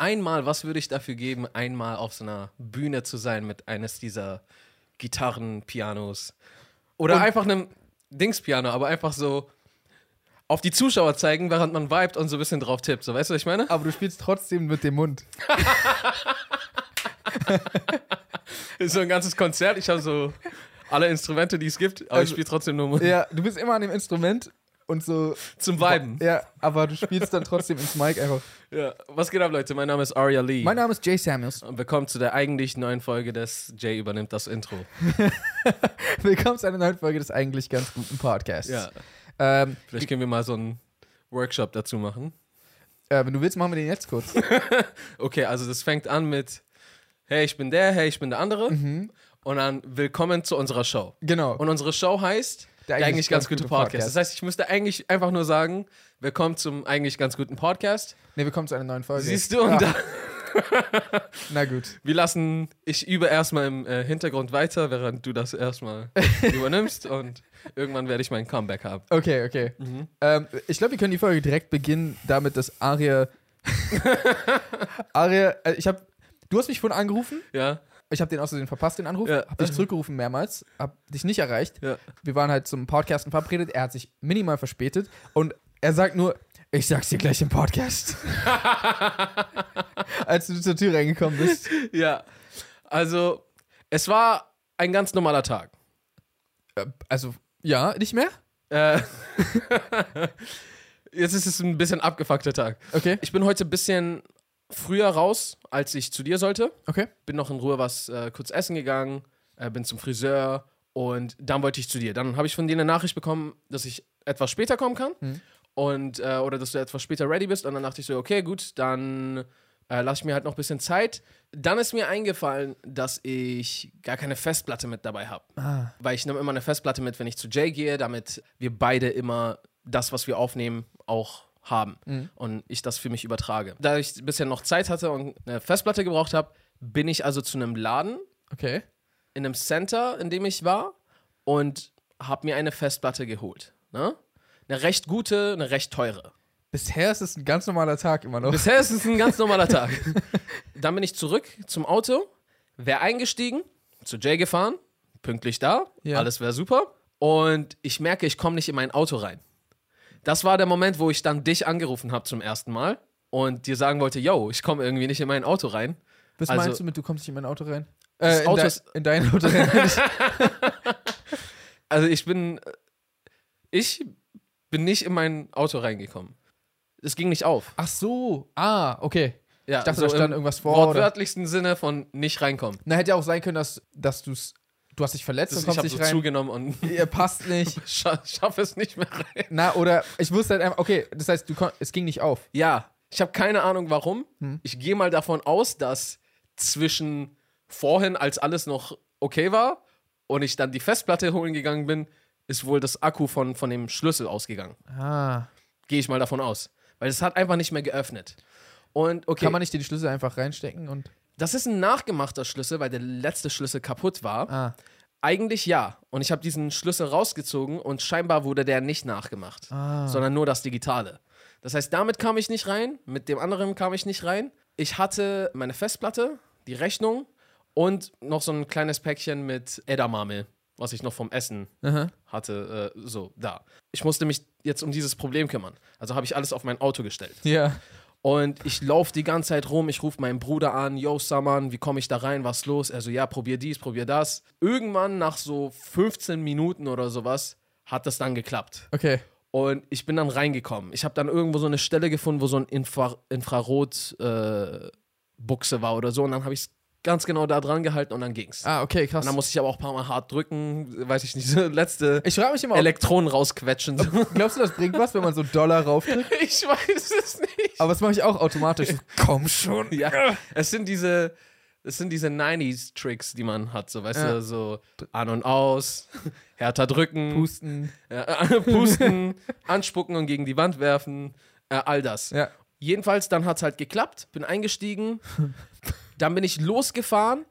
Einmal, was würde ich dafür geben, einmal auf so einer Bühne zu sein mit eines dieser Gitarren, Pianos oder Und- einfach einem Dingspiano, aber einfach so auf die Zuschauer zeigen, während man vibet und so ein bisschen drauf tippt. So, weißt du, was ich meine? Aber du spielst trotzdem mit dem Mund. So ein ganzes Konzert. Ich habe so alle Instrumente, die es gibt, aber ich Also- spiele trotzdem nur Musik. Ja, du bist immer an dem Instrument und so. zum Viben. Ja, aber du spielst dann trotzdem ins Mic einfach. Ja. Was geht ab, Leute? Mein Name ist Arya Lee. Mein Name ist Jay Samuels. und willkommen zu der eigentlich neuen Folge des Jay übernimmt das Intro. Willkommen zu einer neuen Folge des eigentlich ganz guten Podcasts. Ja. Ähm, Vielleicht können wir mal so einen Workshop dazu machen. äh, wenn du willst, machen wir den jetzt kurz. Okay, also das fängt an mit Hey, ich bin der, hey, ich bin der andere. Mhm. Und dann willkommen zu unserer Show. Genau. Und unsere Show heißt der eigentlich, ganz, gute Podcast. Das heißt, ich müsste eigentlich einfach nur sagen, willkommen zum eigentlich ganz guten Podcast. Ne, wir kommen zu einer neuen Folge. Siehst du? Und Ja, da, na gut. wir lassen, ich übe erstmal im äh, Hintergrund weiter, während du das erstmal übernimmst. Und irgendwann werde ich mein Comeback haben. Okay, okay. Mhm. Ähm, ich glaube, wir können die Folge direkt beginnen damit, dass Aria. Aria, äh, ich habe. Du hast mich vorhin angerufen. Ja? Ich habe den außerdem verpasst, den Anruf. Ja. Hab dich zurückgerufen mehrmals. Hab dich nicht erreicht. Ja. Wir waren halt zum Podcasten verabredet. Er hat sich minimal verspätet. Und er sagt nur, ich sag's dir gleich im Podcast. Als du zur Tür reingekommen bist. Ja. Also, es war ein ganz normaler Tag. Äh, Also, ja, nicht mehr? Äh, jetzt ist es ein bisschen abgefuckter Tag. Okay. Ich bin heute ein bisschen früher raus, als ich zu dir sollte. Okay. Bin noch in Ruhe was äh, kurz essen gegangen, äh, bin zum Friseur und dann wollte ich zu dir. Dann habe ich von dir eine Nachricht bekommen, dass ich etwas später kommen kann Mhm. und äh, oder dass du etwas später ready bist. Und dann dachte ich so, okay, gut, dann äh, lasse ich mir halt noch ein bisschen Zeit. Dann ist mir eingefallen, dass ich gar keine Festplatte mit dabei habe. Ah. Weil ich nehme immer eine Festplatte mit, wenn ich zu Jay gehe, damit wir beide immer das, was wir aufnehmen, auch haben. Mhm. Und ich das für mich übertrage. Da ich bisher noch Zeit hatte und eine Festplatte gebraucht habe, bin ich also zu einem Laden Okay. in einem Center, in dem ich war und habe mir eine Festplatte geholt. Ne? Eine recht gute, eine recht teure. Bisher ist es ein ganz normaler Tag immer noch. Bisher ist es ein ganz normaler Tag. Dann bin ich zurück zum Auto, wäre eingestiegen, zu Jay gefahren, pünktlich da, Ja. alles wäre super. Und ich merke, ich komme nicht in mein Auto rein. Das war der Moment, wo ich dann dich angerufen habe zum ersten Mal und dir sagen wollte, yo, ich komme irgendwie nicht in mein Auto rein. Was Also- meinst du mit, du kommst nicht in mein Auto rein? Äh, in, Auto dein- ist- in dein Auto rein. Also ich bin, ich bin nicht in mein Auto reingekommen. Es ging nicht auf. Ach so. Ah, okay. Ja, Ich dachte, so da stand irgendwas vor. Oder? Wortwörtlichsten Sinne von nicht reinkommen. Na, hätte ja auch sein können, dass, dass du's, du hast dich verletzt Das, und ich kommst habe nicht so rein. zugenommen und Ihr passt nicht. scha schaffe es nicht mehr rein. Na, oder ich wusste halt einfach, okay, das heißt, du es ging nicht auf. Ja, ich habe keine Ahnung warum. Hm. Ich gehe mal davon aus, dass zwischen vorhin, als alles noch okay war und ich dann die Festplatte holen gegangen bin, ist wohl das Akku von, von dem Schlüssel ausgegangen. Ah. Gehe ich mal davon aus. Weil es hat einfach nicht mehr geöffnet. Und okay, Kann man nicht die Schlüssel einfach reinstecken und. Das ist ein nachgemachter Schlüssel, weil der letzte Schlüssel kaputt war. Ah. Eigentlich ja. Und ich habe diesen Schlüssel rausgezogen und scheinbar wurde der nicht nachgemacht, Ah. sondern nur das Digitale. Das heißt, damit kam ich nicht rein, mit dem anderen kam ich nicht rein. Ich hatte meine Festplatte, die Rechnung und noch so ein kleines Päckchen mit Edamame, was ich noch vom Essen Aha. hatte, äh, so da. Ich musste mich jetzt um dieses Problem kümmern. Also habe ich alles auf mein Auto gestellt. Ja. Und ich laufe die ganze Zeit rum, ich rufe meinen Bruder an, yo Saman, wie komme ich da rein, was ist los? Er so, ja, probier dies, probier das. Irgendwann nach so 15 Minuten oder sowas hat das dann geklappt. Okay. Und ich bin dann reingekommen. Ich habe dann irgendwo so eine Stelle gefunden, wo so ein Infra Infrarot-Buchse war oder so. Und dann habe ich es ganz genau da dran gehalten und dann ging's. Ah, okay, krass. Und dann musste ich aber auch ein paar Mal hart drücken, weiß ich nicht, so letzte ich frage mich immer, Elektronen rausquetschen. glaubst du, das bringt was, wenn man so Dollar raufdrückt? ich weiß es nicht. Aber das mache ich auch automatisch. Komm schon. Ja, es sind diese, es sind diese 90s-Tricks, die man hat, so, weißt Ja. du, so an und aus, härter drücken, Pusten. ja, pusten, anspucken und gegen die Wand werfen, äh, all das. Ja. Jedenfalls, dann hat es halt geklappt, bin eingestiegen, dann bin ich losgefahren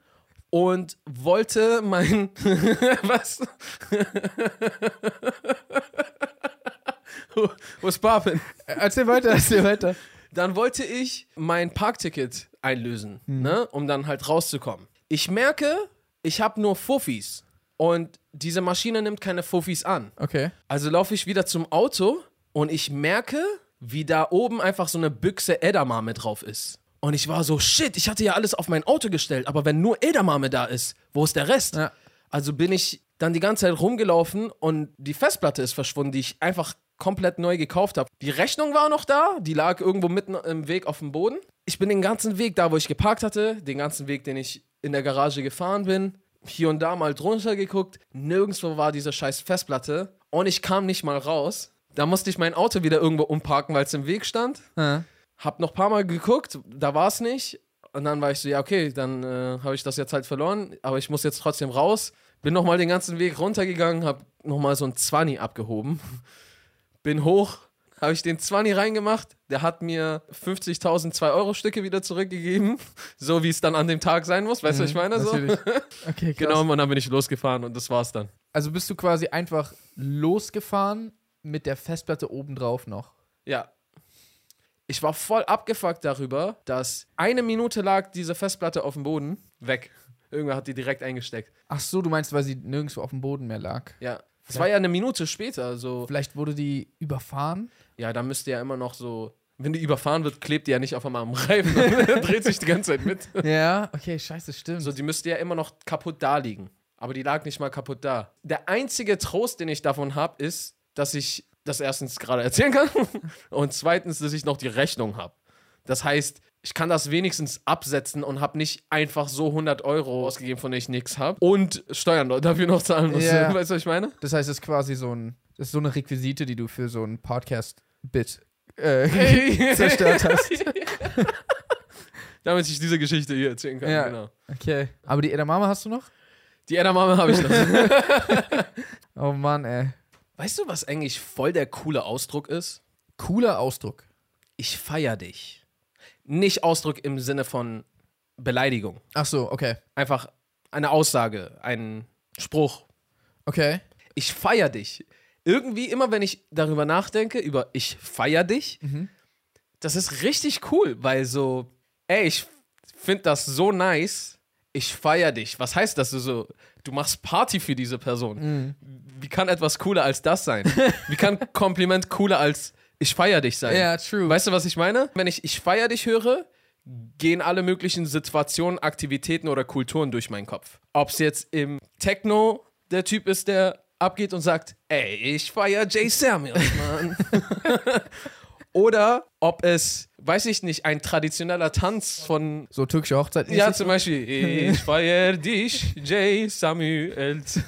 und wollte mein. Was? Was poppin'? Erzähl weiter, erzähl weiter. Dann wollte ich mein Parkticket einlösen, ne, um dann halt rauszukommen. Ich merke, ich habe nur Fuffis und diese Maschine nimmt keine Fuffis an. Okay. Also laufe ich wieder zum Auto und ich merke, wie da oben einfach so eine Büchse Edamame drauf ist. Und ich war so, shit, ich hatte ja alles auf mein Auto gestellt, aber wenn nur Edamame da ist, wo ist der Rest? Ja. Also bin ich dann die ganze Zeit rumgelaufen und die Festplatte ist verschwunden, die ich einfach komplett neu gekauft habe. Die Rechnung war noch da, die lag irgendwo mitten im Weg auf dem Boden. Ich bin den ganzen Weg da, wo ich geparkt hatte, den ganzen Weg, den ich in der Garage gefahren bin, hier und da mal drunter geguckt. Nirgendwo war diese scheiß Festplatte und ich kam nicht mal raus. Da musste ich mein Auto wieder irgendwo umparken, weil es im Weg stand. Ja. Hab noch ein paar Mal geguckt, da war es nicht. Und dann war ich so, ja, okay, dann äh, habe ich das jetzt halt verloren, aber ich muss jetzt trotzdem raus. Bin nochmal den ganzen Weg runtergegangen, hab nochmal so ein 20 abgehoben. Bin hoch, habe ich den 20 reingemacht. Der hat mir 50.000 2-Euro-Stücke wieder zurückgegeben. So wie es dann an dem Tag sein muss, weißt du, was ich meine? So? Okay. Genau, und dann bin ich losgefahren und das war's dann. Also bist du quasi einfach losgefahren mit der Festplatte obendrauf noch. Ja. Ich war voll abgefuckt darüber, dass eine Minute lag diese Festplatte auf dem Boden weg. Irgendwer hat die direkt eingesteckt. Ach so, du meinst, weil sie nirgendwo auf dem Boden mehr lag. Ja. Es war ja eine Minute später, so. Vielleicht wurde die überfahren. Ja, da müsste ja immer noch so. Wenn die überfahren wird, klebt die ja nicht auf einmal am Reifen und dreht sich die ganze Zeit mit. Ja, okay, scheiße, stimmt. So, die müsste ja immer noch kaputt da liegen. Aber die lag nicht mal kaputt da. Der einzige Trost, den ich davon habe, ist, dass ich das erstens gerade erzählen kann und zweitens, dass ich noch die Rechnung habe. Das heißt, ich kann das wenigstens absetzen und habe nicht einfach so 100 Euro ausgegeben, von denen ich nichts habe und Steuern dafür noch zahlen muss. Ja. Weißt du, was ich meine? Das heißt, es ist quasi so ein, das ist so eine Requisite, die du für so ein Podcast-Bit äh, zerstört hast. Damit ich diese Geschichte hier erzählen kann. Ja. Genau. Okay. Aber die Edamame hast du noch? Die Edamame habe ich noch. Oh Mann, ey. Weißt du, was eigentlich voll der coole Ausdruck ist? Cooler Ausdruck. Ich feier dich. Nicht Ausdruck im Sinne von Beleidigung. Ach so, okay. Einfach eine Aussage, ein Spruch. Okay. Ich feier dich. Irgendwie immer, wenn ich darüber nachdenke, über ich feier dich, das ist richtig cool, weil so, ey, ich finde das so nice. Ich feier dich. Was heißt das? Du so, du machst Party für diese Person. Wie kann etwas cooler als das sein? Wie kann Kompliment cooler als ich feier dich sein? Ja, true. Weißt du, was ich meine? Wenn ich ich feier dich höre, gehen alle möglichen Situationen, Aktivitäten oder Kulturen durch meinen Kopf. Ob es jetzt im Techno der Typ ist, der abgeht und sagt, ey, ich feier Jay Samuels, Mann. oder ob es, weiß ich nicht, ein traditioneller Tanz von, So türkische Hochzeit. ja, zum Beispiel, ich feier dich, Jay Samuels.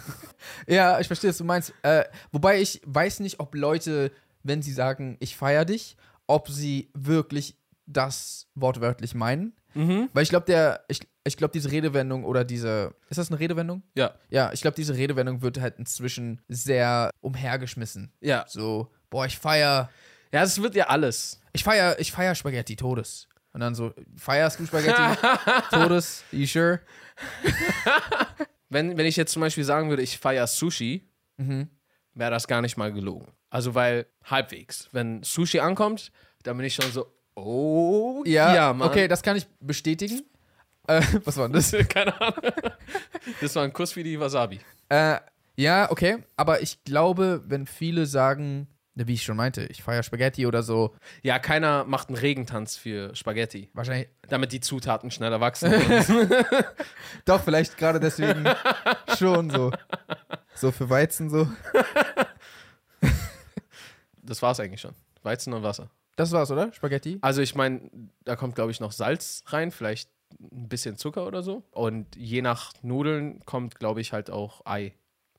Ja, ich verstehe, was du meinst. Äh, wobei ich weiß nicht, ob Leute, wenn sie sagen, ich feier dich, ob sie wirklich das wortwörtlich meinen. Weil ich glaube, der, ich, ich glaube, diese Redewendung oder diese, ist das eine Redewendung? Ja, Ja, ich glaube, diese Redewendung wird halt inzwischen sehr umhergeschmissen. ja. So, boah, ich feier, Ja, es wird ja alles. ich feier, ich feier Spaghetti, Todes. Und dann so, feierst du Spaghetti, Todes, you sure? Wenn, wenn ich jetzt zum Beispiel sagen würde, ich feier Sushi, Mhm. wäre das gar nicht mal gelogen. Also, weil halbwegs. Wenn Sushi ankommt, dann bin ich schon so, oh, Ja, Mann. okay, das kann ich bestätigen. Äh, was war denn das? Keine Ahnung. Das war ein Kuss wie die Wasabi. Äh, ja, okay, aber ich glaube, wenn viele sagen, wie ich schon meinte, ich feiere Spaghetti oder so, Ja, keiner macht einen Regentanz für Spaghetti, wahrscheinlich, damit die Zutaten schneller wachsen. doch, vielleicht gerade deswegen schon so. So für Weizen so. das war's eigentlich schon. Weizen und Wasser. Das war's, oder? Spaghetti? Also, ich meine, da kommt, glaube ich, noch Salz rein, vielleicht ein bisschen Zucker oder so. Und je nach Nudeln kommt, glaube ich, halt auch Ei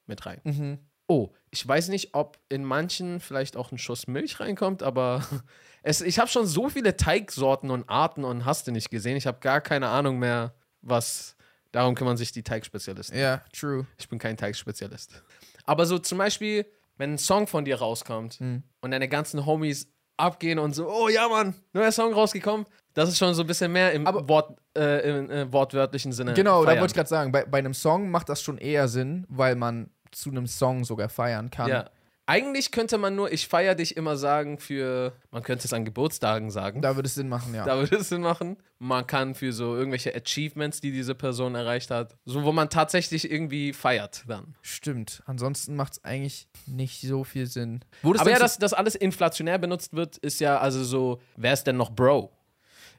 mit rein. Mhm. Oh, ich weiß nicht, ob in manchen vielleicht auch ein Schuss Milch reinkommt, aber es, ich habe schon so viele Teigsorten und Arten und hast du nicht gesehen. Ich habe gar keine Ahnung mehr, was. Darum kümmern sich die Teigspezialisten. Ja, true. Ich bin kein Teigspezialist. Aber so zum Beispiel, wenn ein Song von dir rauskommt Mhm. und deine ganzen Homies abgehen und so, oh ja, Mann, neuer Song rausgekommen, Das ist schon so ein bisschen mehr im, Aber- Wort, äh, im äh, wortwörtlichen Sinne. Genau, da feiern. wollte ich gerade sagen, bei, bei einem Song macht das schon eher Sinn, weil man zu einem Song sogar feiern kann. Ja. Eigentlich könnte man nur Ich feier dich immer sagen für, man könnte es an Geburtstagen sagen. Da würde es Sinn machen, ja. Da würde es Sinn machen. Man kann für so irgendwelche Achievements, die diese Person erreicht hat, so wo man tatsächlich irgendwie feiert dann. Stimmt. Ansonsten macht es eigentlich nicht so viel Sinn. Wo das Aber ja, dass das alles inflationär benutzt wird, ist ja also so, wer ist denn noch Bro?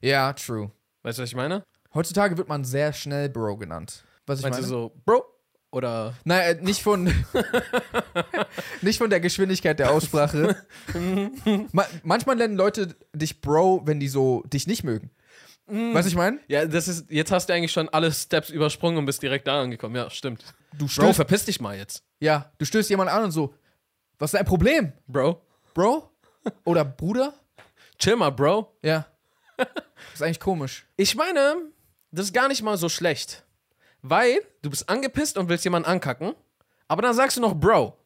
ja, true. Weißt du, was ich meine? Heutzutage wird man sehr schnell Bro genannt. Was ich Meinst meine? du so, Bro? Oder Nein, äh, nicht von nicht von der Geschwindigkeit der Aussprache. Ma manchmal nennen Leute dich Bro, wenn die so dich nicht mögen. Was ich meine? Ja, das ist, jetzt hast du eigentlich schon alle Steps übersprungen und bist direkt da angekommen. Ja, stimmt. Du Bro, stößt, verpiss dich mal jetzt. ja, du stößt jemand an und so. Was ist dein Problem, Bro, Bro? Oder Bruder? chill mal, Bro. Ja. Das ist eigentlich komisch. Ich meine, das ist gar nicht mal so schlecht. Weil du bist angepisst und willst jemanden ankacken, aber dann sagst du noch Bro.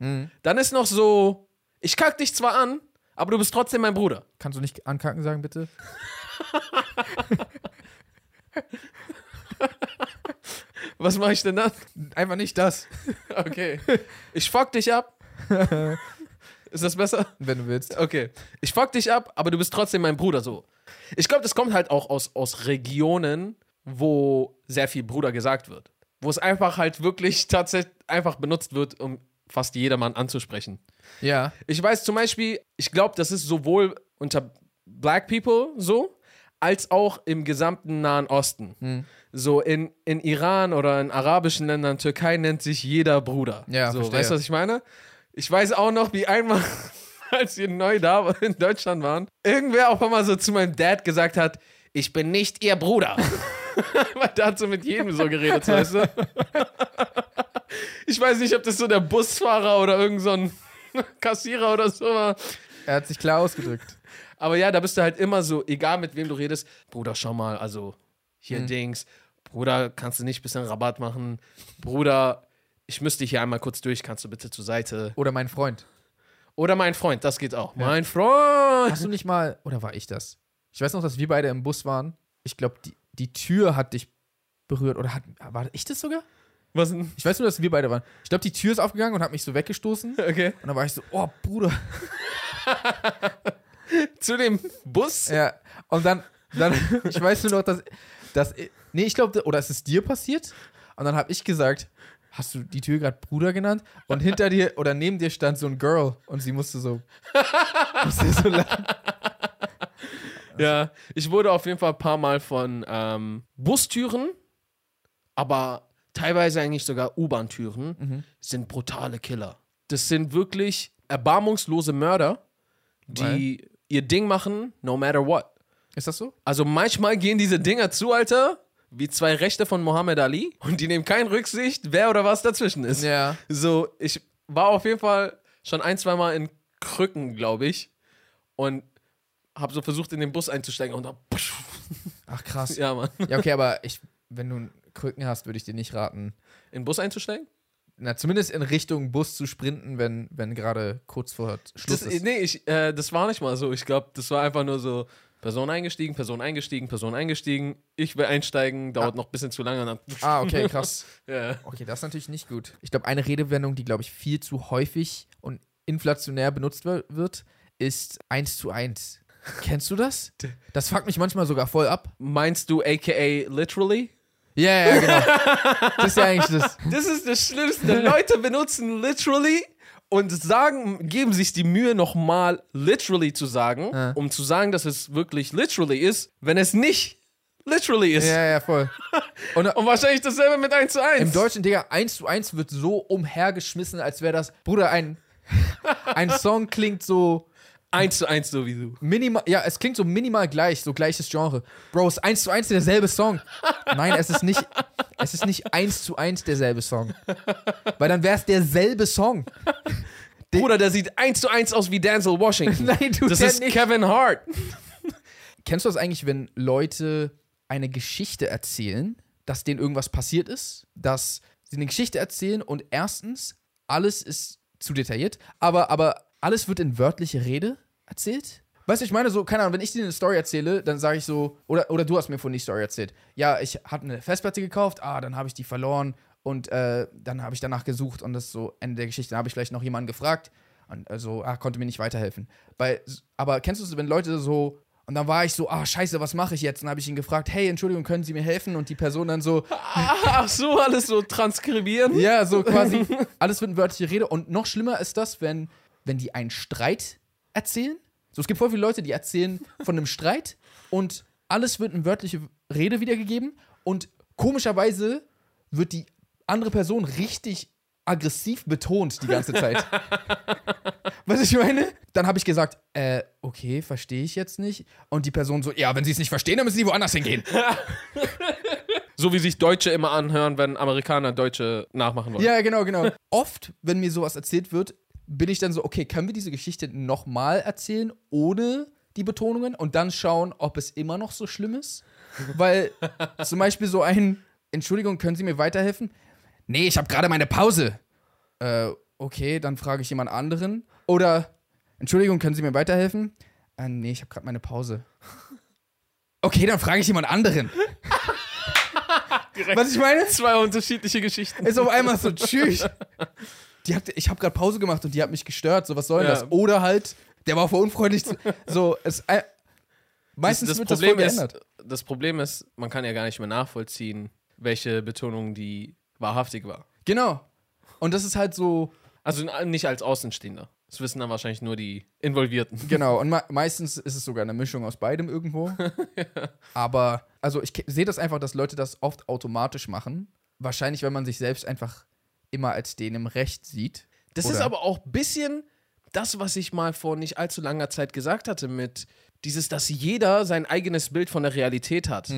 Dann ist noch so, ich kack dich zwar an, aber du bist trotzdem mein Bruder. Kannst du nicht ankacken sagen, bitte? Was mache ich denn dann? Einfach nicht das, Okay. Ich fuck dich ab. Ist das besser? wenn du willst. Okay. Ich fuck dich ab, aber du bist trotzdem mein Bruder so. Ich glaube, das kommt halt auch aus, aus Regionen, wo sehr viel Bruder gesagt wird. Wo es einfach halt wirklich tatsächlich einfach benutzt wird, um fast jedermann anzusprechen. Ja. Ich weiß zum Beispiel, ich glaube, das ist sowohl unter Black People so, als auch im gesamten Nahen Osten. So in, in Iran oder in arabischen Ländern, Türkei nennt sich jeder Bruder. Ja, so, verstehe. weißt du, was ich meine? Ich weiß auch noch, wie einmal, als wir neu da in Deutschland waren, irgendwer auch einmal so zu meinem Dad gesagt hat, ich bin nicht ihr Bruder. Weil der hat so mit jedem so geredet, weißt du? Ich weiß nicht, ob das so der Busfahrer oder irgend so ein Kassierer oder so war. Er hat sich klar ausgedrückt. Aber ja, da bist du halt immer so, egal mit wem du redest, Bruder, schau mal, also hier Mhm. Dings, Bruder, kannst du nicht ein bisschen Rabatt machen? Bruder, ich müsste hier einmal kurz durch, kannst du bitte zur Seite? Oder mein Freund. Oder mein Freund, das geht auch. Mein Freund! Hast du nicht mal, oder war ich das? Ich weiß noch, dass wir beide im Bus waren. Ich glaube, die, Tür hat dich berührt. Oder hat, war ich das sogar? Was denn? Ich weiß nur, dass wir beide waren. Ich glaube, die Tür ist aufgegangen und hat mich so weggestoßen. Okay. Und dann war ich so, oh, Bruder. Zu dem Bus? Ja. Und dann, dann ich weiß nur noch, dass, dass nee, ich glaube, oder ist es dir passiert? Und dann habe ich gesagt, hast du die Tür gerade Bruder genannt? Und hinter dir oder neben dir stand so ein Girl und sie musste so, musste so lachen. Ja, ich wurde auf jeden Fall ein paar Mal von ähm, Bustüren, aber teilweise eigentlich sogar U-Bahn-Türen, Mhm. sind brutale Killer. Das sind wirklich erbarmungslose Mörder, die ihr Ding machen, no matter what. Ist das so? Also manchmal gehen diese Dinger zu, Alter, wie zwei Rechte von Muhammad Ali und die nehmen keine Rücksicht, wer oder was dazwischen ist. Ja. So, ich war auf jeden Fall schon ein, zwei Mal in Krücken, glaube ich, und habe so versucht, in den Bus einzusteigen und dann. Ach krass. Ja, Mann. Ja, okay, aber ich, wenn du einen Krücken hast, würde ich dir nicht raten. In den Bus einzusteigen? Na, zumindest in Richtung Bus zu sprinten, wenn, wenn gerade kurz vor Schluss Das, ist. nee, ich, äh, das war nicht mal so. Ich glaube, das war einfach nur so: Person eingestiegen, Person eingestiegen, Person eingestiegen. Ich will einsteigen, dauert noch ein bisschen zu lange. Dann, Ah, okay, krass. ja. Okay, das ist natürlich nicht gut. Ich glaube, eine Redewendung, die, glaube ich, viel zu häufig und inflationär benutzt wird, ist eins zu eins. Kennst du das? Das fuckt mich manchmal sogar voll ab. Meinst du AKA literally? Ja, ja, genau. Das ist ja eigentlich das. Das ist das Schlimmste. Leute benutzen literally und sagen, geben sich die Mühe, nochmal literally zu sagen, Ja. um zu sagen, dass es wirklich literally ist, wenn es nicht literally ist. Ja, ja, voll. Und Und wahrscheinlich dasselbe mit 1 zu 1. im Deutschen, Digga, eins zu eins wird so umhergeschmissen, als wäre das, Bruder, ein, ein Song klingt so 1 zu 1 sowieso. minimal, ja, es klingt so minimal gleich, so gleiches Genre. Bro, es ist eins zu eins derselbe Song. Nein, es ist nicht, es ist nicht eins zu eins derselbe Song. Weil dann wäre es derselbe Song. Bruder, der sieht 1 zu 1 aus wie Denzel Washington. Nein, du das ist nicht. Kevin Hart. Kennst du das eigentlich, wenn Leute eine Geschichte erzählen, dass denen irgendwas passiert ist? Dass sie eine Geschichte erzählen und erstens, alles ist zu detailliert, aber, aber alles wird in wörtliche Rede erzählt. Weißt du, ich meine so, keine Ahnung, wenn ich dir eine Story erzähle, dann sage ich so, oder, oder du hast mir von die Story erzählt. Ja, ich hatte eine Festplatte gekauft, ah, dann habe ich die verloren und äh, dann habe ich danach gesucht und das ist so Ende der Geschichte. Dann habe ich vielleicht noch jemanden gefragt und also, ah, konnte mir nicht weiterhelfen. Weil, aber kennst du es, wenn Leute so, und dann war ich so, ah, scheiße, was mache ich jetzt? Und dann habe ich ihn gefragt, hey, Entschuldigung, können Sie mir helfen? Und die Person dann so, Ach so, alles so transkribieren. ja, so quasi, alles wird eine wörtliche Rede. Und noch schlimmer ist das, wenn, wenn die einen Streit erzählen. So, es gibt voll viele Leute, die erzählen von einem Streit und alles wird in wörtliche Rede wiedergegeben und komischerweise wird die andere Person richtig aggressiv betont die ganze Zeit. Was ich meine? Dann habe ich gesagt, äh, okay, verstehe ich jetzt nicht. Und die Person so, ja, wenn sie es nicht verstehen, dann müssen sie woanders hingehen. So wie sich Deutsche immer anhören, wenn Amerikaner Deutsche nachmachen wollen. Ja, genau, genau. Oft, wenn mir sowas erzählt wird, bin ich dann so, okay, können wir diese Geschichte nochmal erzählen, ohne die Betonungen und dann schauen, ob es immer noch so schlimm ist? Weil zum Beispiel so ein, Entschuldigung, können Sie mir weiterhelfen? Nee, ich habe gerade meine Pause. Äh, okay, dann frage ich jemand anderen. Oder, Entschuldigung, können Sie mir weiterhelfen? Äh, nee, ich habe gerade meine Pause. Okay, dann frage ich jemand anderen. Was ich meine? Zwei unterschiedliche Geschichten. ist auf einmal so, tschüss. Die hat, ich habe gerade Pause gemacht und die hat mich gestört. So, was soll denn Ja. das? Oder halt, der war voll unfreundlich. zu- So, es, äh, meistens das wird Problem das voll ist, geändert. das Problem ist, man kann ja gar nicht mehr nachvollziehen, welche Betonung die wahrhaftig war. Genau. Und das ist halt so, Also nicht als Außenstehender. Das wissen dann wahrscheinlich nur die Involvierten. genau. Und me meistens ist es sogar eine Mischung aus beidem irgendwo. Aber, also ich sehe das einfach, dass Leute das oft automatisch machen. Wahrscheinlich, weil man sich selbst einfach immer als den im Recht sieht. Das Oder- ist aber auch ein bisschen das, was ich mal vor nicht allzu langer Zeit gesagt hatte, mit dieses, dass jeder sein eigenes Bild von der Realität hat.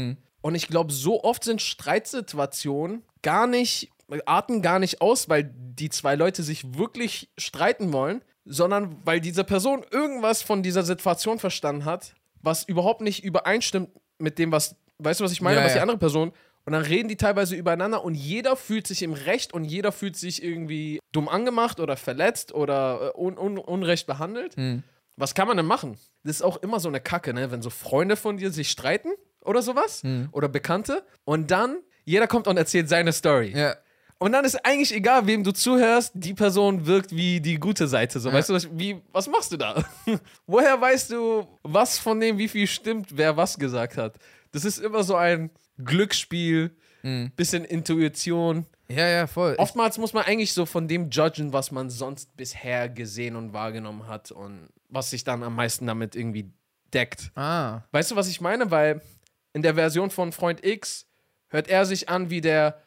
Und ich glaube, so oft sind Streitsituationen gar nicht, arten gar nicht aus, weil die zwei Leute sich wirklich streiten wollen, sondern weil diese Person irgendwas von dieser Situation verstanden hat, was überhaupt nicht übereinstimmt mit dem, was, weißt du, was ich meine, Ja, was die ja. andere Person. Und dann reden die teilweise übereinander und jeder fühlt sich im Recht und jeder fühlt sich irgendwie dumm angemacht oder verletzt oder äh, un un unrecht behandelt. Was kann man denn machen? Das ist auch immer so eine Kacke, ne? Wenn so Freunde von dir sich streiten oder sowas oder Bekannte und dann jeder kommt und erzählt seine Story. Ja. Und dann ist eigentlich egal, wem du zuhörst, die Person wirkt wie die gute Seite. So, weißt du, was- wie, was machst du da? Woher weißt du, was von dem, wie viel stimmt, wer was gesagt hat? Das ist immer so ein Glücksspiel, bisschen Intuition. Ja, ja, voll. Oftmals muss man eigentlich so von dem judgen, was man sonst bisher gesehen und wahrgenommen hat und was sich dann am meisten damit irgendwie deckt. ah. Weißt du, was ich meine? Weil in der Version von Freund X hört er sich an wie der,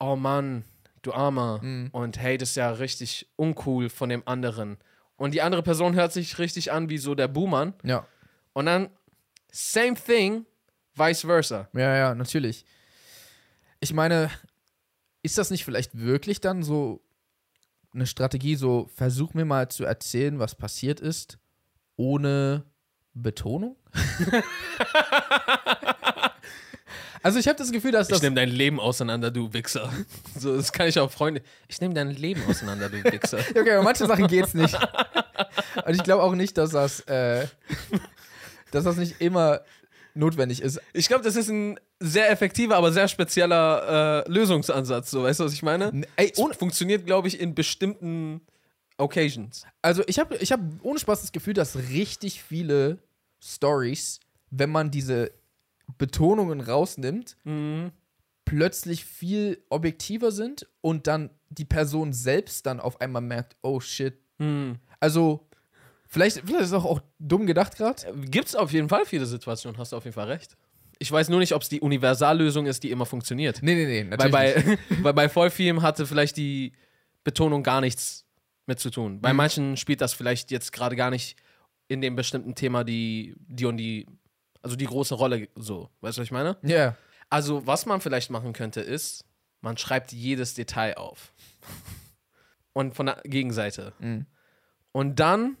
oh Mann, du Armer. Und hey, das ist ja richtig uncool von dem anderen. Und die andere Person hört sich richtig an wie so der Buhmann. Ja. Und dann same thing, vice versa. Ja, ja, natürlich. Ich meine, ist das nicht vielleicht wirklich dann so eine Strategie, so versuch mir mal zu erzählen, was passiert ist, ohne Betonung? also ich habe das Gefühl, dass Ich das... nehme dein Leben auseinander, du Wichser. So, das kann ich auch Freunde. Ich nehme dein Leben auseinander, du Wichser. Okay, aber manche Sachen geht's nicht. Und ich glaube auch nicht, dass das, äh, dass das nicht immer notwendig ist. Ich glaube, das ist ein sehr effektiver, aber sehr spezieller äh, Lösungsansatz. So, weißt du, was ich meine? Ey, Es funktioniert, glaube ich, in bestimmten Occasions. Also ich habe ich hab ohne Spaß das Gefühl, dass richtig viele Stories, wenn man diese Betonungen rausnimmt, plötzlich viel objektiver sind und dann die Person selbst dann auf einmal merkt, oh shit. Also vielleicht, vielleicht ist es auch, auch dumm gedacht gerade. Gibt es auf jeden Fall viele Situationen, hast du auf jeden Fall recht. Ich weiß nur nicht, ob es die Universallösung ist, die immer funktioniert. Nee, nee, nee, Weil natürlich nicht. bei, weil bei voll vielen hatte vielleicht die Betonung gar nichts mit zu tun. Bei manchen spielt das vielleicht jetzt gerade gar nicht in dem bestimmten Thema die, die und die, also die große Rolle so. Weißt du, was ich meine? Ja. Also, was man vielleicht machen könnte, ist, man schreibt jedes Detail auf. Und von der Gegenseite. Und dann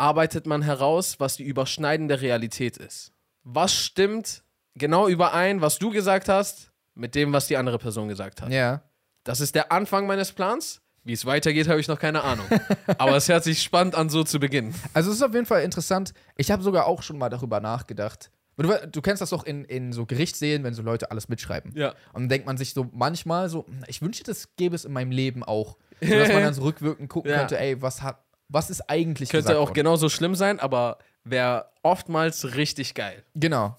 arbeitet man heraus, was die überschneidende Realität ist. Was stimmt genau überein, was du gesagt hast, mit dem, was die andere Person gesagt hat. Ja. Das ist der Anfang meines Plans. Wie es weitergeht, habe ich noch keine Ahnung. Aber es hört sich spannend an, so zu beginnen. Also es ist auf jeden Fall interessant. Ich habe sogar auch schon mal darüber nachgedacht. Du, du kennst das doch in, in so Gerichtssälen, wenn so Leute alles mitschreiben. Ja. Und dann denkt man sich so manchmal so, hm, ich wünschte, das gäbe es in meinem Leben auch. So, dass man dann so rückwirkend gucken Ja. könnte, ey, was hat, was ist eigentlich Könnte auch worden? genauso schlimm sein, aber wäre oftmals richtig geil. Genau.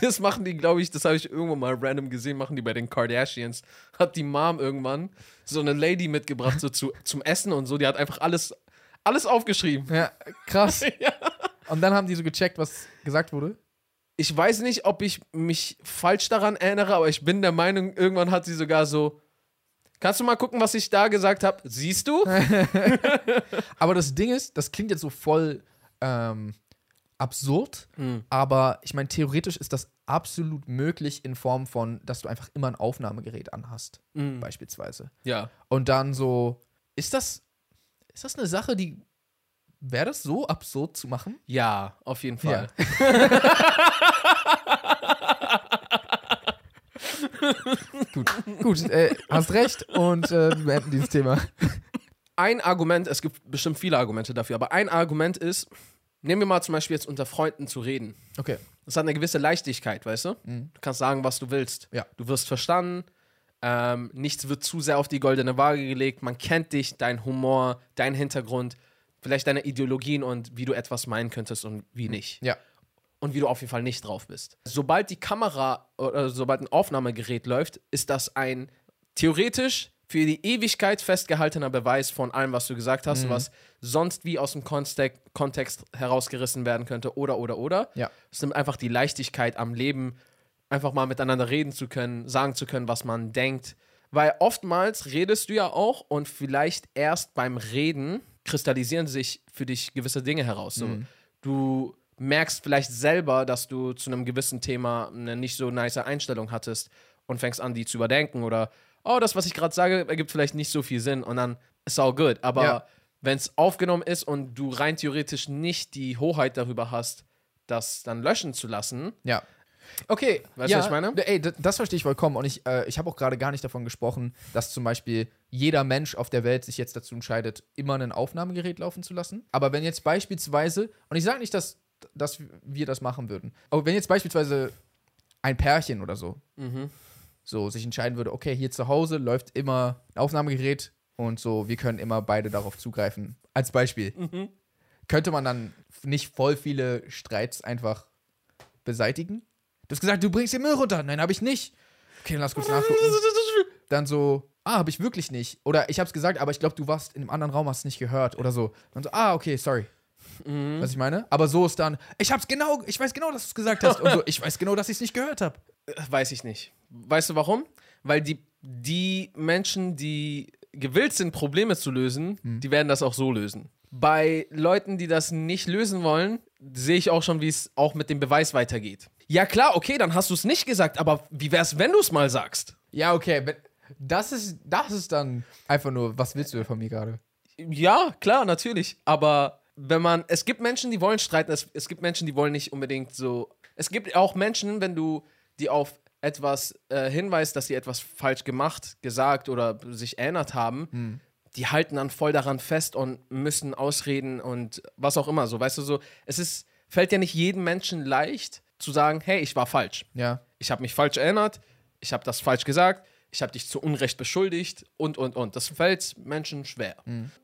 Das machen die, glaube ich, das habe ich irgendwo mal random gesehen, machen die bei den Kardashians. Hat die Mom irgendwann so eine Lady mitgebracht, so zu, zum Essen und so. Die hat einfach alles, alles aufgeschrieben. Ja, krass. Ja. Und dann haben die so gecheckt, was gesagt wurde. Ich weiß nicht, ob ich mich falsch daran erinnere, aber ich bin der Meinung, irgendwann hat sie sogar so. Kannst du mal gucken, was ich da gesagt habe? Siehst du? Aber das Ding ist, das klingt jetzt so voll ähm, absurd, aber ich meine, theoretisch ist das absolut möglich in Form von, dass du einfach immer ein Aufnahmegerät anhast, beispielsweise. Ja. Und dann so, ist das, ist das eine Sache, die, wäre das so absurd zu machen? Ja, auf jeden Fall. Gut, gut, äh, hast recht und äh, wir beenden dieses Thema. Ein Argument, es gibt bestimmt viele Argumente dafür, aber ein Argument ist, nehmen wir mal zum Beispiel jetzt unter Freunden zu reden. Okay. Das hat eine gewisse Leichtigkeit, weißt du? Du kannst sagen, was du willst. Ja. Du wirst verstanden. Ähm, nichts wird zu sehr auf die goldene Waage gelegt. Man kennt dich, dein Humor, dein Hintergrund, vielleicht deine Ideologien und wie du etwas meinen könntest und wie nicht. Ja. Und wie du auf jeden Fall nicht drauf bist. Sobald die Kamera oder sobald ein Aufnahmegerät läuft, ist das ein theoretisch für die Ewigkeit festgehaltener Beweis von allem, was du gesagt hast, was sonst wie aus dem Kontext, Kontext herausgerissen werden könnte oder oder oder. Ja. Es nimmt einfach die Leichtigkeit am Leben, einfach mal miteinander reden zu können, sagen zu können, was man denkt. Weil oftmals redest du ja auch und vielleicht erst beim Reden kristallisieren sich für dich gewisse Dinge heraus. So, Du merkst vielleicht selber, dass du zu einem gewissen Thema eine nicht so nice Einstellung hattest und fängst an, die zu überdenken oder, oh, das, was ich gerade sage, ergibt vielleicht nicht so viel Sinn und dann ist all good. Aber Ja. wenn es aufgenommen ist und du rein theoretisch nicht die Hoheit darüber hast, das dann löschen zu lassen, Ja. Okay, Weißt du, ja, was ich meine? Ey, das, das verstehe ich vollkommen. Und ich, äh, ich habe auch gerade gar nicht davon gesprochen, dass zum Beispiel jeder Mensch auf der Welt sich jetzt dazu entscheidet, immer ein Aufnahmegerät laufen zu lassen. Aber wenn jetzt beispielsweise, und ich sage nicht, dass, dass wir das machen würden, aber wenn jetzt beispielsweise ein Pärchen oder so, so sich entscheiden würde, okay, hier zu Hause läuft immer ein Aufnahmegerät und so, wir können immer beide darauf zugreifen. Als Beispiel. Könnte man dann nicht voll viele Streits einfach beseitigen? Du hast gesagt, du bringst den Müll runter. Nein, habe ich nicht. Okay, dann lass kurz nachgucken. Dann so, ah, habe ich wirklich nicht. Oder ich habe es gesagt, aber ich glaube, du warst in einem anderen Raum, hast es nicht gehört. Oder so. Dann so, ah, okay, sorry. Was ich meine? Aber so ist dann, ich hab's genau, ich weiß genau, dass du es gesagt hast. Und so, ich weiß genau, dass ich es nicht gehört habe. Weiß ich nicht. Weißt du warum? Weil die, die Menschen, die gewillt sind, Probleme zu lösen, die werden das auch so lösen. Bei Leuten, die das nicht lösen wollen, sehe ich auch schon, wie es auch mit dem Beweis weitergeht. Ja klar, okay, dann hast du es nicht gesagt, aber wie wär's, wenn du es mal sagst? Ja, okay, das ist, das ist dann einfach nur, was willst du denn von mir gerade? Ja, klar, natürlich. Aber wenn man, es gibt Menschen, die wollen streiten, es, es gibt Menschen, die wollen nicht unbedingt so. Es gibt auch Menschen, wenn du die auf etwas äh, hinweist, dass sie etwas falsch gemacht, gesagt oder sich erinnert haben, die halten dann voll daran fest und müssen ausreden und was auch immer so. Weißt du, so, es ist, fällt ja nicht jedem Menschen leicht zu sagen, hey, ich war falsch. Ja. Ich habe mich falsch erinnert, ich habe das falsch gesagt, ich habe dich zu Unrecht beschuldigt und, und, und. Das fällt Menschen schwer.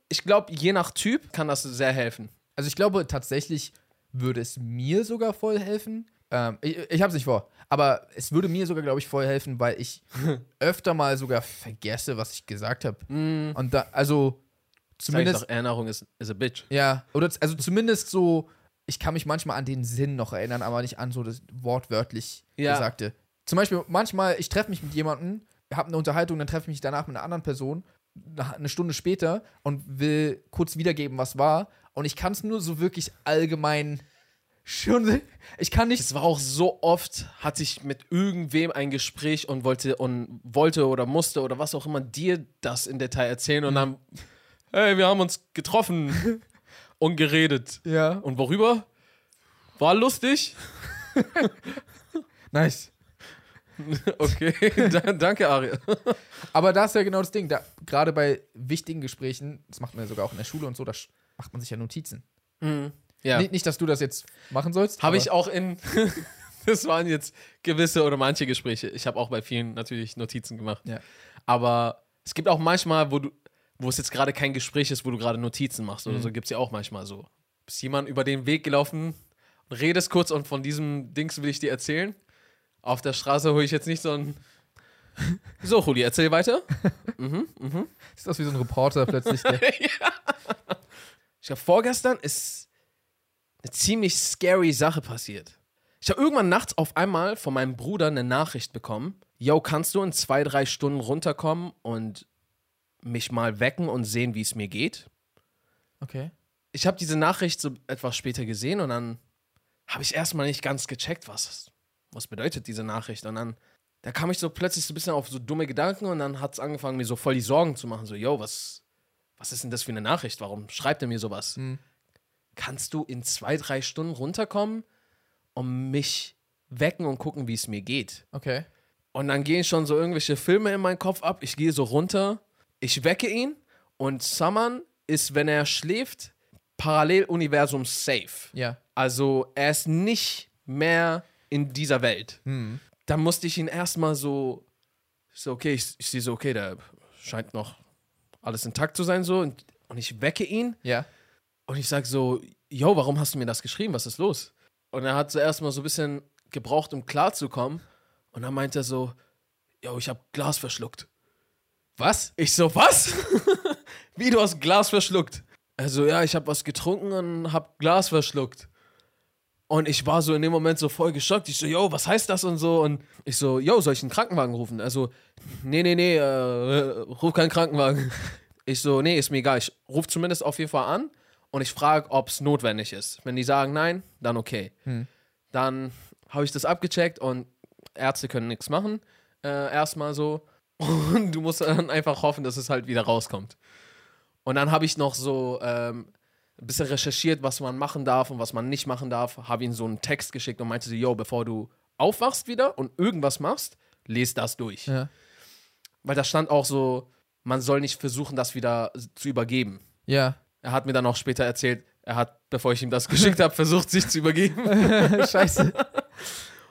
Ich glaube, je nach Typ kann das sehr helfen. Also ich glaube tatsächlich würde es mir sogar voll helfen. Ähm, ich ich habe es nicht vor, aber es würde mir sogar, glaube ich, voll helfen, weil ich öfter mal sogar vergesse, was ich gesagt habe. Und da, also Zumindest doch, Erinnerung ist, is a bitch. ja, oder also zumindest so, ich kann mich manchmal an den Sinn noch erinnern, aber nicht an so das wortwörtlich Ja. Gesagte. Zum Beispiel manchmal, ich treffe mich mit jemandem, habe eine Unterhaltung, dann treffe ich mich danach mit einer anderen Person, eine Stunde später und will kurz wiedergeben, was war. Und ich kann es nur so wirklich allgemein schon. Ich kann nicht. Es war auch so oft, hatte ich mit irgendwem ein Gespräch und wollte und wollte oder musste oder was auch immer dir das in Detail erzählen und dann, hey, wir haben uns getroffen und geredet. Ja. Und worüber? War lustig? Nice. Okay, da, danke, Ariel. Aber da ist ja genau das Ding. Da, gerade bei wichtigen Gesprächen, das macht man ja sogar auch in der Schule und so, da macht man sich ja Notizen. Ja. Nicht, nicht, dass du das jetzt machen sollst. Habe ich auch in. das waren jetzt gewisse oder manche Gespräche. Ich habe auch bei vielen natürlich Notizen gemacht. Ja. Aber es gibt auch manchmal, wo du, wo es jetzt gerade kein Gespräch ist, wo du gerade Notizen machst oder so, gibt es ja auch manchmal so. Ist jemand über den Weg gelaufen und redest kurz und von diesem Dings will ich dir erzählen. Auf der Straße hole ich jetzt nicht so ein. So, Juli, erzähl weiter. Sieht aus wie so ein Reporter plötzlich. Der, Ich glaube, vorgestern ist eine ziemlich scary Sache passiert. Ich habe irgendwann nachts auf einmal von meinem Bruder eine Nachricht bekommen. Yo, kannst du in zwei, drei Stunden runterkommen und mich mal wecken und sehen, wie es mir geht? okay. Ich habe diese Nachricht so etwas später gesehen und dann habe ich erstmal nicht ganz gecheckt, was, was bedeutet diese Nachricht. Und dann da kam ich so plötzlich so ein bisschen auf so dumme Gedanken und dann hat es angefangen, mir so voll die Sorgen zu machen. So, yo, was, was ist denn das für eine Nachricht? Warum schreibt er mir sowas? Hm. Kannst du in zwei, drei Stunden runterkommen und mich wecken und gucken, wie es mir geht? Okay. Und dann gehen schon so irgendwelche Filme in meinen Kopf ab. Ich gehe so runter, ich wecke ihn und Saman ist, wenn er schläft, Paralleluniversum safe. Ja. Also er ist nicht mehr in dieser Welt. Hm. Da musste ich ihn erstmal so, so, okay, ich, ich sehe so, okay, da scheint noch alles intakt zu sein so und, und ich wecke ihn Ja. und ich sag so, yo, warum hast du mir das geschrieben? Was ist los? Und er hat so erstmal so ein bisschen gebraucht, um klarzukommen. Und dann meint er so, yo, ich hab Glas verschluckt. Was? Ich so, was? Wie, du hast Glas verschluckt? Also, ja, ich hab was getrunken und hab Glas verschluckt. Und ich war so in dem Moment so voll geschockt. Ich so, yo, was heißt das und so? Und ich so, yo, soll ich einen Krankenwagen rufen? Also, nee, nee, nee, äh, ruf keinen Krankenwagen. Ich so, nee, ist mir egal. Ich ruf zumindest auf jeden Fall an und ich frage, ob es notwendig ist. Wenn die sagen nein, dann okay. Dann habe ich das abgecheckt und Ärzte können nichts machen. Äh, erstmal so. Und du musst dann einfach hoffen, dass es halt wieder rauskommt. Und dann habe ich noch so ähm, ein bisschen recherchiert, was man machen darf und was man nicht machen darf. Habe ihm so einen Text geschickt und meinte so, yo, bevor du aufwachst wieder und irgendwas machst, lese das durch. Ja. Weil da stand auch so, man soll nicht versuchen, das wieder zu übergeben. Ja. Er hat mir dann auch später erzählt, er hat, bevor ich ihm das geschickt habe, versucht, sich zu übergeben. Scheiße.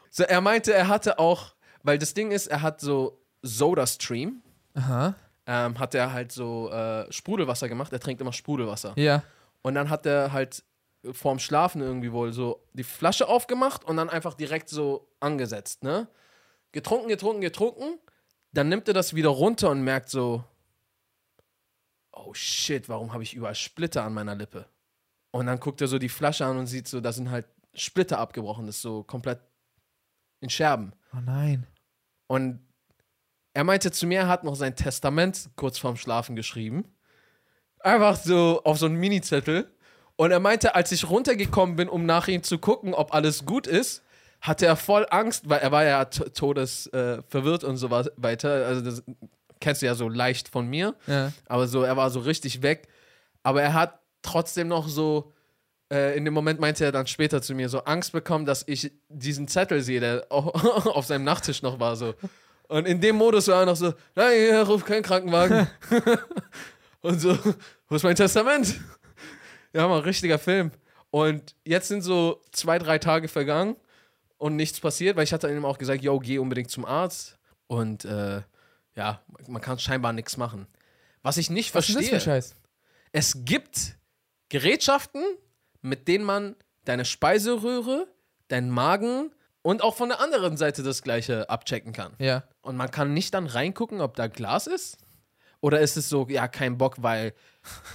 So, er meinte, er hatte auch, weil das Ding ist, er hat so Soda-Stream, Aha. ähm, hat er halt so äh, Sprudelwasser gemacht. Er trinkt immer Sprudelwasser. Ja. Und dann hat er halt vorm Schlafen irgendwie wohl so die Flasche aufgemacht und dann einfach direkt so angesetzt, ne? Getrunken, getrunken, getrunken. Dann nimmt er das wieder runter und merkt so, oh shit, warum habe ich überall Splitter an meiner Lippe? Und dann guckt er so die Flasche an und sieht so, da sind halt Splitter abgebrochen, das ist so komplett in Scherben. Oh nein. Und er meinte zu mir, er hat noch sein Testament kurz vorm Schlafen geschrieben. Einfach so auf so einen Mini-Zettel. Und er meinte, als ich runtergekommen bin, um nach ihm zu gucken, ob alles gut ist, hatte er voll Angst, weil er war ja todesverwirrt äh, verwirrt und so weiter. Also das kennst du ja so leicht von mir. Ja. Aber so, er war so richtig weg. Aber er hat trotzdem noch so, äh, in dem Moment meinte er dann später zu mir, so Angst bekommen, dass ich diesen Zettel sehe, der au- auf seinem Nachttisch noch war. So. Und in dem Modus war er noch so, nein, ruf keinen Krankenwagen. Und so, wo ist mein Testament? Ja, mal richtiger Film. Und jetzt sind so zwei, drei Tage vergangen und nichts passiert, weil ich hatte ihm auch gesagt, yo, geh unbedingt zum Arzt. Und äh, ja, man kann scheinbar nichts machen. Was ich nicht Was ist verstehe, das für ein Scheiß? es gibt Gerätschaften, mit denen man deine Speiseröhre, deinen Magen und auch von der anderen Seite das gleiche abchecken kann. Ja. Und man kann nicht dann reingucken, ob da Glas ist? Oder ist es so, ja, kein Bock, weil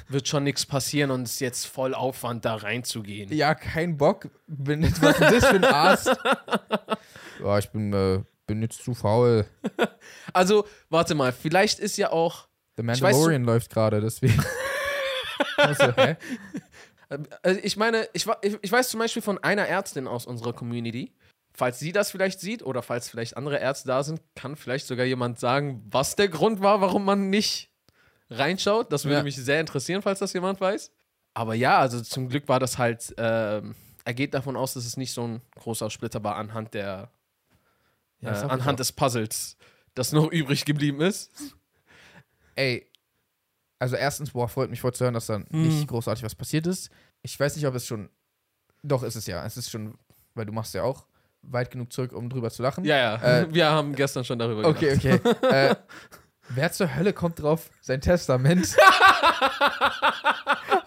wird schon nichts passieren und es ist jetzt voll Aufwand, da reinzugehen? Ja, kein Bock. Bin, was ist das für ein Arzt? ja, ich bin, äh, bin jetzt zu faul. Also, warte mal, vielleicht ist ja auch, The weiß, Mandalorian läuft gerade, deswegen. also, hä? also ich meine, ich, ich weiß zum Beispiel von einer Ärztin aus unserer Community, falls sie das vielleicht sieht oder falls vielleicht andere Ärzte da sind, kann vielleicht sogar jemand sagen, was der Grund war, warum man nicht reinschaut. Das würde Ja. mich sehr interessieren, falls das jemand weiß. Aber ja, also zum Glück war das halt, ähm, er geht davon aus, dass es nicht so ein großer Splitter war anhand der, äh, anhand des Puzzles, das noch übrig geblieben ist. Ey, also erstens, boah, freut mich voll zu hören, dass da Hm. nicht großartig was passiert ist. Ich weiß nicht, ob es schon. Doch, ist es ja. Es ist schon, weil du machst ja auch weit genug zurück, um drüber zu lachen. Ja, ja. Äh, Wir haben gestern schon darüber Okay, okay. äh, wer zur Hölle kommt drauf, sein Testament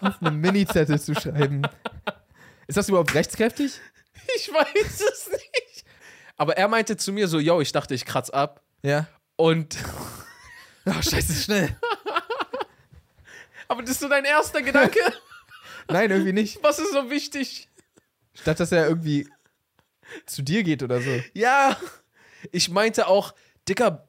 auf einem Mini-Zettel zu schreiben? Ist das überhaupt rechtskräftig? Ich weiß es nicht. Aber er meinte zu mir so, yo, ich dachte, ich kratz ab. Ja. Und, Oh, scheiße, schnell. aber das ist so dein erster Gedanke? Nein, irgendwie nicht. Was ist so wichtig? Statt dass er irgendwie zu dir geht oder so. Ja, ich meinte auch, Dicker,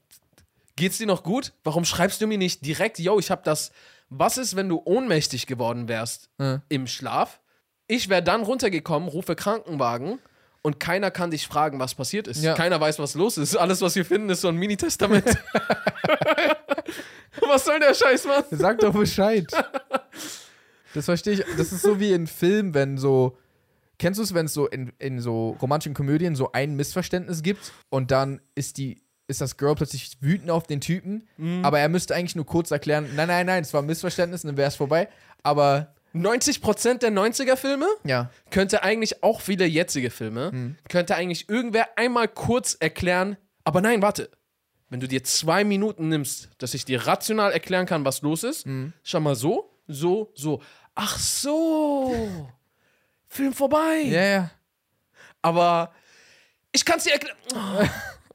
geht's dir noch gut? Warum schreibst du mir nicht direkt, yo, ich hab das, was ist, wenn du ohnmächtig geworden wärst Ja. im Schlaf? Ich wäre dann runtergekommen, rufe Krankenwagen und keiner kann dich fragen, was passiert ist. Ja. Keiner weiß, was los ist. Alles, was wir finden, ist so ein Mini-Testament. was soll der Scheiß, Mann? Sag doch Bescheid. Das verstehe ich. Das ist so wie in Filmen, wenn so. Kennst du es, wenn es so in, in so romantischen Komödien so ein Missverständnis gibt und dann ist die. Ist das Girl plötzlich wütend auf den Typen, aber er müsste eigentlich nur kurz erklären: Nein, nein, nein, es war ein Missverständnis, dann wäre es vorbei. Aber 90% der 90er-Filme ja, könnte eigentlich auch viele jetzige Filme, könnte eigentlich irgendwer einmal kurz erklären, aber nein, warte. Wenn du dir zwei Minuten nimmst, dass ich dir rational erklären kann, was los ist, schau mal so, so, so. Ach so. Film vorbei. ja, ja. Aber ich kann es dir erklären.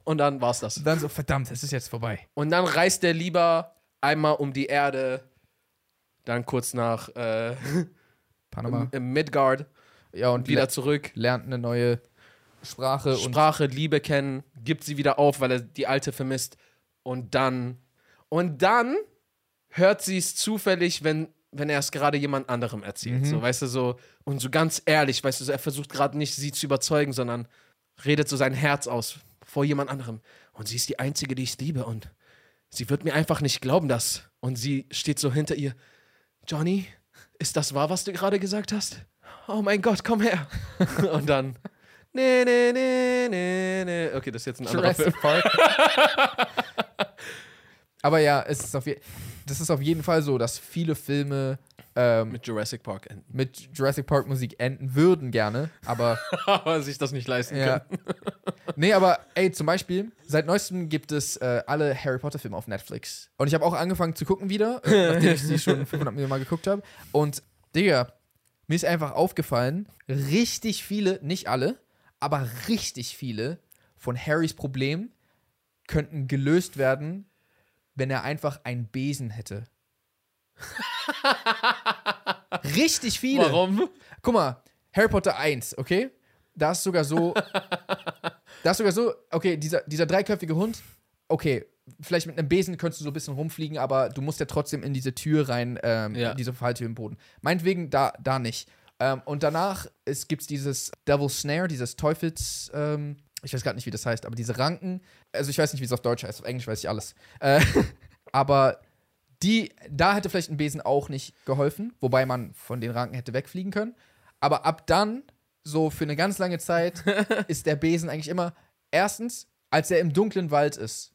Und dann war's das. Dann so, verdammt, es ist jetzt vorbei. Und dann reist der lieber einmal um die Erde, dann kurz nach äh, Panama. im Midgard, Ja, und wieder zurück. lernt eine neue Sprache und Sprache, Liebe kennen, gibt sie wieder auf, weil er die alte vermisst. Und dann, und dann hört sie es zufällig, wenn, wenn er es gerade jemand anderem erzählt. So, weißt du, so, und so ganz ehrlich, weißt du, so, er versucht gerade nicht, sie zu überzeugen, sondern redet so sein Herz aus vor jemand anderem. Und sie ist die Einzige, die ich liebe. Und sie wird mir einfach nicht glauben, dass. Und sie steht so hinter ihr. Johnny, ist das wahr, was du gerade gesagt hast? Oh mein Gott, komm her. Und dann. Nee, nee, nee, nee, nee. Okay, das ist jetzt ein anderer Film. Aber ja, es ist auf je das ist auf jeden Fall so, dass viele Filme ähm, Mit Jurassic Park enden. mit Jurassic Park Musik enden würden gerne, aber Aber sich das nicht leisten ja. können. nee, aber ey, zum Beispiel, seit neuestem gibt es äh, alle Harry Potter Filme auf Netflix. Und ich habe auch angefangen zu gucken wieder, äh, nachdem ich sie schon 500 Millionen Mal geguckt habe. Und, Digga, mir ist einfach aufgefallen, richtig viele, nicht alle, aber richtig viele von Harrys Problem könnten gelöst werden, wenn er einfach einen Besen hätte. richtig viele. Warum? Guck mal, Harry Potter 1, okay? Da ist sogar so. da ist sogar so, okay, dieser, dieser dreiköpfige Hund, okay, vielleicht mit einem Besen könntest du so ein bisschen rumfliegen, aber du musst ja trotzdem in diese Tür rein, ähm, Ja. diese Falltür im Boden. Meinetwegen da, da nicht. Ähm, und danach gibt es dieses Devil's Snare, dieses Teufels, ähm, ich weiß gerade nicht, wie das heißt, aber diese Ranken, also ich weiß nicht, wie es auf Deutsch heißt, auf Englisch weiß ich alles. Äh, aber die, da hätte vielleicht ein Besen auch nicht geholfen, wobei man von den Ranken hätte wegfliegen können. Aber ab dann, so für eine ganz lange Zeit, ist der Besen eigentlich immer, erstens, als er im dunklen Wald ist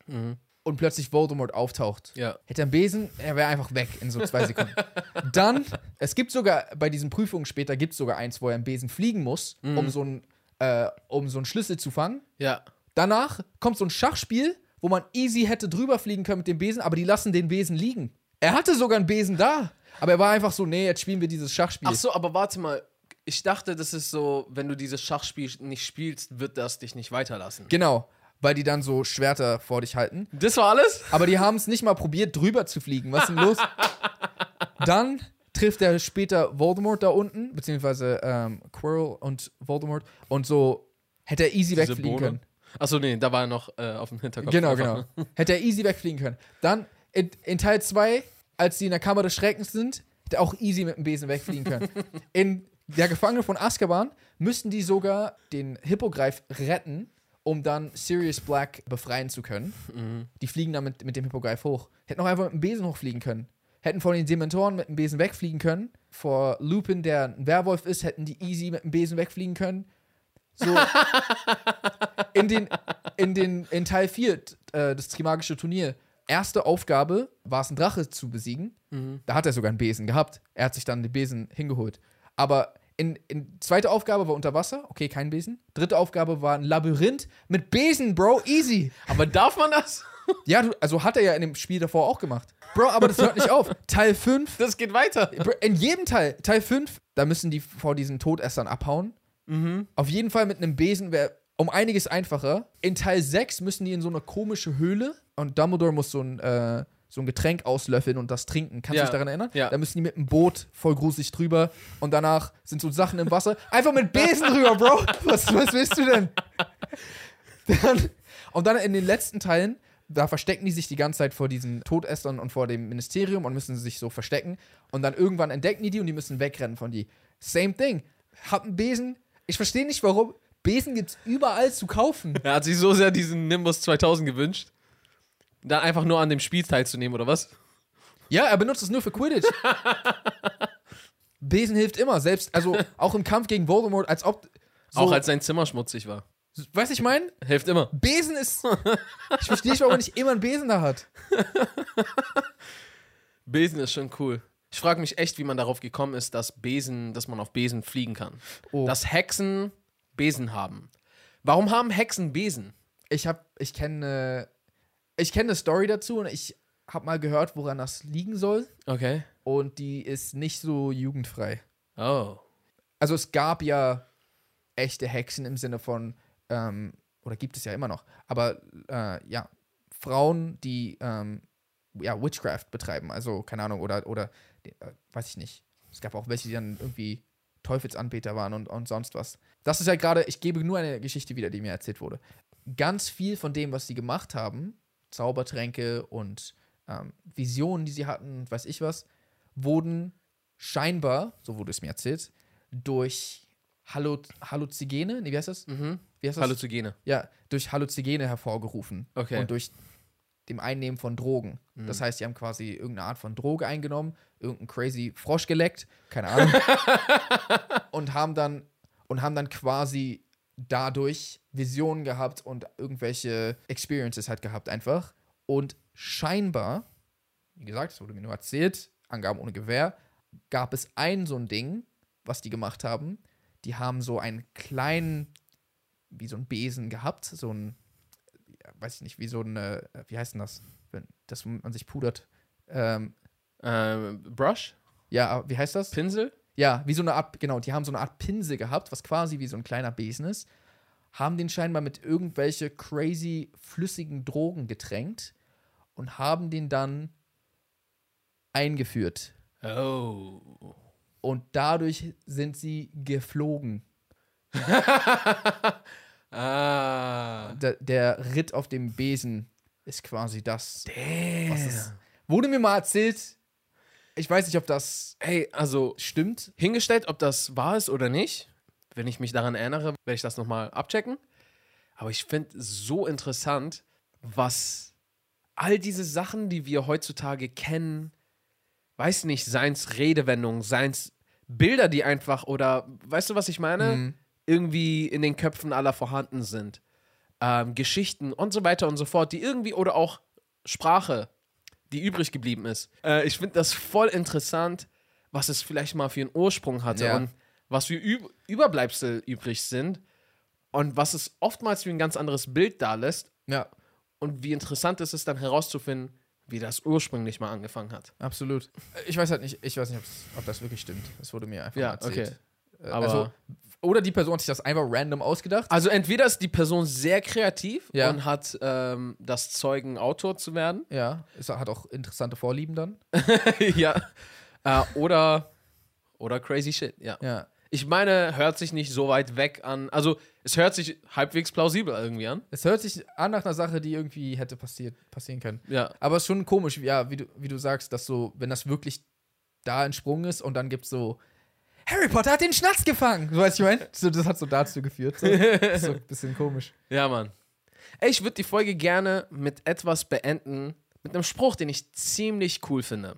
und plötzlich Voldemort auftaucht, Ja. hätte er einen Besen, er wäre einfach weg in so zwei Sekunden. Dann, es gibt sogar, bei diesen Prüfungen später gibt es sogar eins, wo er einen Besen fliegen muss, um, so einen, äh, um so einen Schlüssel zu fangen. Ja. Danach kommt so ein Schachspiel, wo man easy hätte drüber fliegen können mit dem Besen, aber die lassen den Besen liegen. Er hatte sogar einen Besen da, aber er war einfach so, nee, jetzt spielen wir dieses Schachspiel. Ach so, aber warte mal. Ich dachte, das ist so, wenn du dieses Schachspiel nicht spielst, wird das dich nicht weiterlassen. Genau, weil die dann so Schwerter vor dich halten. Das war alles? Aber die haben es nicht mal probiert, drüber zu fliegen. Was ist denn los? Dann trifft er später Voldemort da unten, beziehungsweise ähm, Quirrell und Voldemort. Und so hätte er easy Diese wegfliegen Bohne? können. Achso, nee, da war er noch äh, auf dem Hinterkopf. Genau, genau. Hätte er easy wegfliegen können. Dann in, in Teil 2, als sie in der Kammer des Schreckens sind, hätte er auch easy mit dem Besen wegfliegen können. In der Gefangene von Azkaban müssten die sogar den Hippogreif retten, um dann Sirius Black befreien zu können. Die fliegen dann mit, mit dem Hippogreif hoch. Hätten auch einfach mit dem Besen hochfliegen können. Hätten vor den Dementoren mit dem Besen wegfliegen können. Vor Lupin, der ein Werwolf ist, hätten die easy mit dem Besen wegfliegen können. So in den, in den, in Teil 4, äh, das Trimagische Turnier, erste Aufgabe war es, einen Drache zu besiegen. Da hat er sogar einen Besen gehabt. Er hat sich dann den Besen hingeholt. Aber in, in zweite Aufgabe war unter Wasser, okay, kein Besen. Dritte Aufgabe war ein Labyrinth mit Besen, Bro, easy. Aber darf man das? Ja, du, also hat er ja in dem Spiel davor auch gemacht. Bro, aber das hört nicht auf. Teil 5, Das geht weiter. in jedem Teil, Teil 5, da müssen die vor diesen Todessern abhauen. Auf jeden Fall mit einem Besen wäre um einiges einfacher. In Teil 6 müssen die in so eine komische Höhle und Dumbledore muss so ein, äh, so ein Getränk auslöffeln und das trinken. Kannst du Ja. dich daran erinnern? Ja. Da müssen die mit einem Boot voll gruselig drüber und danach sind so Sachen im Wasser. Einfach mit Besen drüber, Bro. Was, was willst du denn? Dann, und dann in den letzten Teilen, da verstecken die sich die ganze Zeit vor diesen Todessern und vor dem Ministerium und müssen sich so verstecken. Und dann irgendwann entdecken die die und die müssen wegrennen von die. Same thing. Hab einen Besen. Ich verstehe nicht, warum. Besen gibt's überall zu kaufen. Er hat sich so sehr diesen Nimbus 2000 gewünscht. Dann einfach nur an dem Spiel teilzunehmen, oder was? Ja, er benutzt es nur für Quidditch. Besen hilft immer, selbst, also auch im Kampf gegen Voldemort, als ob. So, Auch als sein Zimmer schmutzig war. Weißt du, ich meine? Hilft immer. Besen ist. Ich verstehe nicht, warum er nicht immer einen Besen da hat. Besen ist schon cool. Ich frage mich echt, wie man darauf gekommen ist, dass Besen, dass man auf Besen fliegen kann. Oh. Dass Hexen Besen haben. Warum haben Hexen Besen? Ich habe, ich kenne, ich kenne eine Story dazu und ich habe mal gehört, woran das liegen soll. Okay. Und die ist nicht so jugendfrei. Oh. Also es gab ja echte Hexen im Sinne von, ähm, oder gibt es ja immer noch, aber äh, ja, Frauen, die ähm, ja, Witchcraft betreiben, also keine Ahnung, oder, oder äh, weiß ich nicht. Es gab auch welche, die dann irgendwie Teufelsanbeter waren und, und sonst was. Das ist ja gerade, ich gebe nur eine Geschichte wieder, die mir erzählt wurde. Ganz viel von dem, was sie gemacht haben, Zaubertränke und ähm, Visionen, die sie hatten, weiß ich was, wurden scheinbar, so wurde es mir erzählt, durch Hallu Halluzigene, nee, wie heißt das? Mhm. Wie heißt das? Halluzigene. ja, durch Halluzigene hervorgerufen. Okay. Und durch dem Einnehmen von Drogen. Mhm. Das heißt, die haben quasi irgendeine Art von Droge eingenommen, irgendeinen crazy Frosch geleckt, keine Ahnung. und haben dann und haben dann quasi dadurch Visionen gehabt und irgendwelche Experiences halt gehabt einfach. Und scheinbar, wie gesagt, es wurde mir nur erzählt, Angaben ohne Gewehr, gab es ein so ein Ding, was die gemacht haben. Die haben so einen kleinen, wie so ein Besen gehabt, so ein, weiß ich nicht, wie so eine, wie heißt denn das, wenn das man sich pudert? Ähm, Ähm, Brush? ja, wie heißt das? Pinsel? Ja, wie so eine Art, genau, die haben so eine Art Pinsel gehabt, was quasi wie so ein kleiner Besen ist, haben den scheinbar mit irgendwelche crazy flüssigen Drogen getränkt und haben den dann eingeführt. Oh. Und dadurch sind sie geflogen. Ah. Der, der Ritt auf dem Besen ist quasi das. Damn. Was ist, wurde mir mal erzählt. Ich weiß nicht, ob das Hey, also stimmt. hingestellt, ob das wahr ist oder nicht. Wenn ich mich daran erinnere, werde ich das nochmal abchecken. Aber ich finde so interessant, was all diese Sachen, die wir heutzutage kennen, weiß nicht, seins Redewendungen, seins Bilder, die einfach oder weißt du, was ich meine? Mhm. Irgendwie in den Köpfen aller vorhanden sind. Ähm, Geschichten und so weiter und so fort, die irgendwie oder auch Sprache, die übrig geblieben ist. Äh, ich finde das voll interessant, was es vielleicht mal für einen Ursprung hatte Ja. und was für Üb Überbleibsel übrig sind und was es oftmals wie ein ganz anderes Bild da lässt Ja, und wie interessant ist es dann herauszufinden, wie das ursprünglich mal angefangen hat. absolut. Ich weiß halt nicht, ich weiß nicht, ob das wirklich stimmt. Das wurde mir einfach Ja, erzählt. Äh, Aber- also, oder die Person hat sich das einfach random ausgedacht. Also entweder ist die Person sehr kreativ Ja. und hat ähm, das Zeugen, Autor zu werden. Ja, es hat auch interessante Vorlieben dann. ja. Äh, oder, oder crazy shit, ja. Ja. Ich meine, hört sich nicht so weit weg an. Also, es hört sich halbwegs plausibel irgendwie an. Es hört sich an nach einer Sache, die irgendwie hätte passiert, passieren können. Ja. Aber es ist schon komisch, ja, wie du, wie du sagst, dass so, wenn das wirklich da entsprungen ist und dann gibt es so, Harry Potter hat den Schnatz gefangen. So, weißt du, ich meine? So, das hat so dazu geführt. So. Das ist so ein bisschen komisch. Ja, Mann. Ey, ich würde die Folge gerne mit etwas beenden, mit einem Spruch, den ich ziemlich cool finde.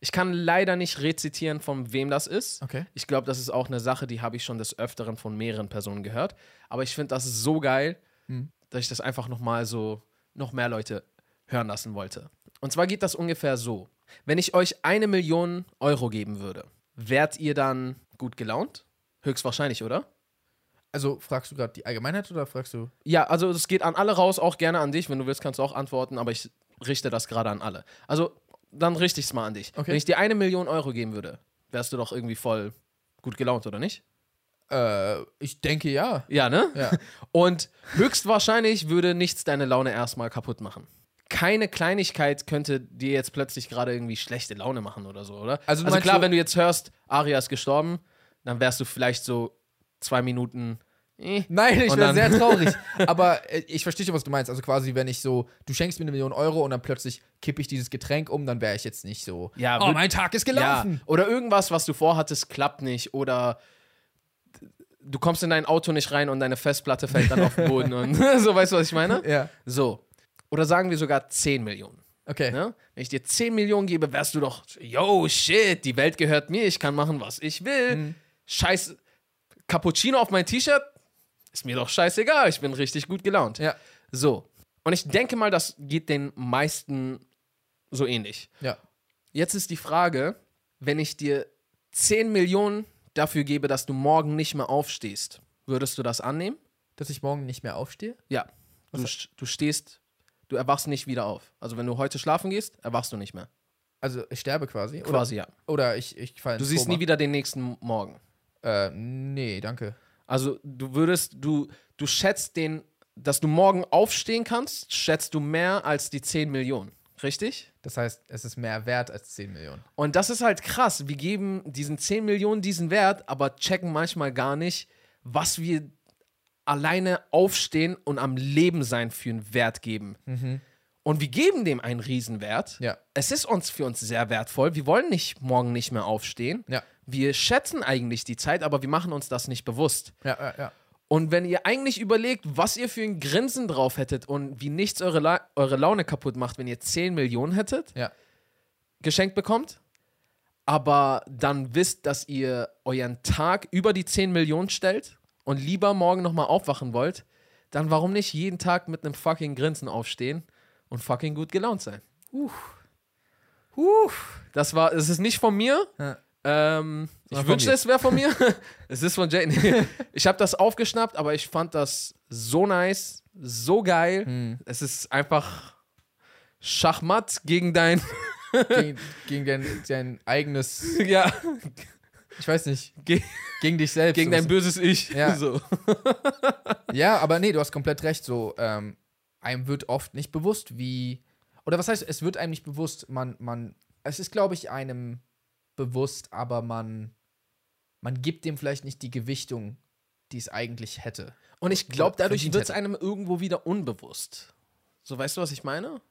Ich kann leider nicht rezitieren, von wem das ist. Okay. Ich glaube, das ist auch eine Sache, die habe ich schon des Öfteren von mehreren Personen gehört. Aber ich finde das so geil, Hm. dass ich das einfach nochmal so, noch mehr Leute hören lassen wollte. Und zwar geht das ungefähr so. Wenn ich euch eine Million Euro geben würde, wärt ihr dann gut gelaunt? Höchstwahrscheinlich, oder? Also fragst du gerade die Allgemeinheit oder fragst du. Ja, also es geht an alle raus, auch gerne an dich. Wenn du willst, kannst du auch antworten, aber ich richte das gerade an alle. Also dann richte ich es mal an dich. Okay. Wenn ich dir eine Million Euro geben würde, wärst du doch irgendwie voll gut gelaunt, oder nicht? Äh, ich denke ja. Ja, ne? Ja. Und höchstwahrscheinlich würde nichts deine Laune erstmal kaputt machen. Keine Kleinigkeit könnte dir jetzt plötzlich gerade irgendwie schlechte Laune machen oder so, oder? Also also klar, wenn du jetzt hörst, Aria ist gestorben, dann wärst du vielleicht so zwei Minuten. Eh. Nein, ich wäre sehr traurig. Aber äh, ich verstehe schon, was du meinst. Also quasi, wenn ich so, du schenkst mir eine Million Euro und dann plötzlich kippe ich dieses Getränk um, dann wäre ich jetzt nicht so. Ja, oh, mein Tag ist Ja, gelaufen. oder irgendwas, was du vorhattest, klappt nicht. Oder du kommst in dein Auto nicht rein und deine Festplatte fällt dann auf den Boden. und so, weißt du, was ich meine? Ja. So. Oder sagen wir sogar 10 Millionen. Okay. Ne? Wenn ich dir 10 Millionen gebe, wärst du doch, yo, shit, die Welt gehört mir, ich kann machen, was ich will. Mhm. Scheiß Cappuccino auf mein T-Shirt, ist mir doch scheißegal, ich bin richtig gut gelaunt. Ja. So. Und ich denke mal, das geht den meisten so ähnlich. Ja. Jetzt ist die Frage, wenn ich dir 10 Millionen dafür gebe, dass du morgen nicht mehr aufstehst, würdest du das annehmen? Dass ich morgen nicht mehr aufstehe? Ja. Du, du stehst, du erwachst nicht wieder auf. Also wenn du heute schlafen gehst, erwachst du nicht mehr. Also ich sterbe quasi. Oder, Quasi ja. oder ich, ich falle Du siehst nie wieder den nächsten Morgen. Äh, nee, danke. Also du würdest, du, du schätzt den, dass du morgen aufstehen kannst, schätzt du mehr als die 10 Millionen. Richtig? Das heißt, es ist mehr wert als 10 Millionen. Und das ist halt krass. Wir geben diesen 10 Millionen diesen Wert, aber checken manchmal gar nicht, was wir alleine aufstehen und am Leben sein für einen Wert geben. Und wir geben dem einen Riesenwert. Ja. Es ist uns für uns sehr wertvoll. Wir wollen nicht morgen nicht mehr aufstehen. Ja. Wir schätzen eigentlich die Zeit, aber wir machen uns das nicht bewusst. Ja, ja, ja. Und wenn ihr eigentlich überlegt, was ihr für ein Grinsen drauf hättet und wie nichts eure, La eure Laune kaputt macht, wenn ihr 10 Millionen hättet, Ja. geschenkt bekommt, aber dann wisst, dass ihr euren Tag über die 10 Millionen stellt und lieber morgen nochmal aufwachen wollt, dann warum nicht jeden Tag mit einem fucking Grinsen aufstehen und fucking gut gelaunt sein? Huh. Das war, es ist nicht von mir. Ja. Ähm, ich wünschte, es wäre von mir. es ist von Jay. Nee. Ich habe das aufgeschnappt, aber ich fand das so nice, so geil. Hm. Es ist einfach Schachmatt gegen dein. Gegen, gegen dein, dein eigenes, ja, ich weiß nicht, ge gegen dich selbst. gegen dein böses Ich. Ja. So. Ja, aber nee, du hast komplett recht. So, ähm, einem wird oft nicht bewusst, wie. Oder was heißt, es wird einem nicht bewusst, man, man, es ist, glaube ich, einem bewusst, aber man, man gibt dem vielleicht nicht die Gewichtung, die es eigentlich hätte. Und ich glaube, dadurch wird es einem irgendwo wieder unbewusst. So, weißt du, was ich meine?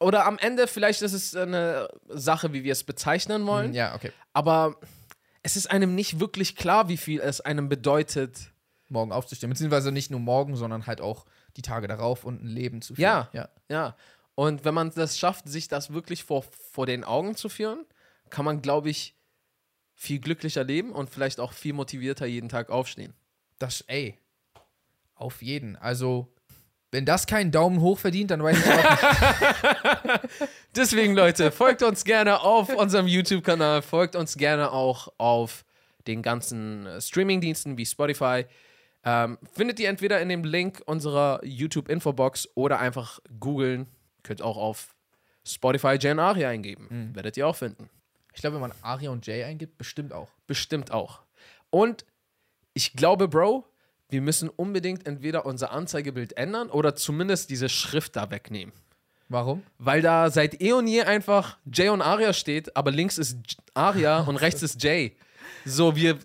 Oder am Ende, vielleicht ist es eine Sache, wie wir es bezeichnen wollen. Hm, Ja, okay. aber es ist einem nicht wirklich klar, wie viel es einem bedeutet. Morgen aufzustehen. Beziehungsweise nicht nur morgen, sondern halt auch die Tage darauf und ein Leben zu führen. Ja. ja. Ja. Und wenn man das schafft, sich das wirklich vor, vor den Augen zu führen, kann man, glaube ich, viel glücklicher leben und vielleicht auch viel motivierter jeden Tag aufstehen. Das, ey. Auf jeden. Also, wenn das keinen Daumen hoch verdient, dann weiß ich auch nicht. Deswegen, Leute, folgt uns gerne auf unserem YouTube-Kanal, folgt uns gerne auch auf den ganzen äh, Streaming-Diensten wie Spotify. Ähm, findet ihr entweder in dem Link unserer YouTube-Infobox oder einfach googeln. Könnt auch auf Spotify Jan Aria eingeben. Werdet ihr auch finden. Ich glaube, wenn man Aria und Jay eingibt, bestimmt auch. Bestimmt auch. Und ich glaube, Bro, wir müssen unbedingt entweder unser Anzeigebild ändern oder zumindest diese Schrift da wegnehmen. Warum? Weil da seit eh und je einfach Jay und Aria steht, aber links ist Aria und rechts ist Jay. So, wir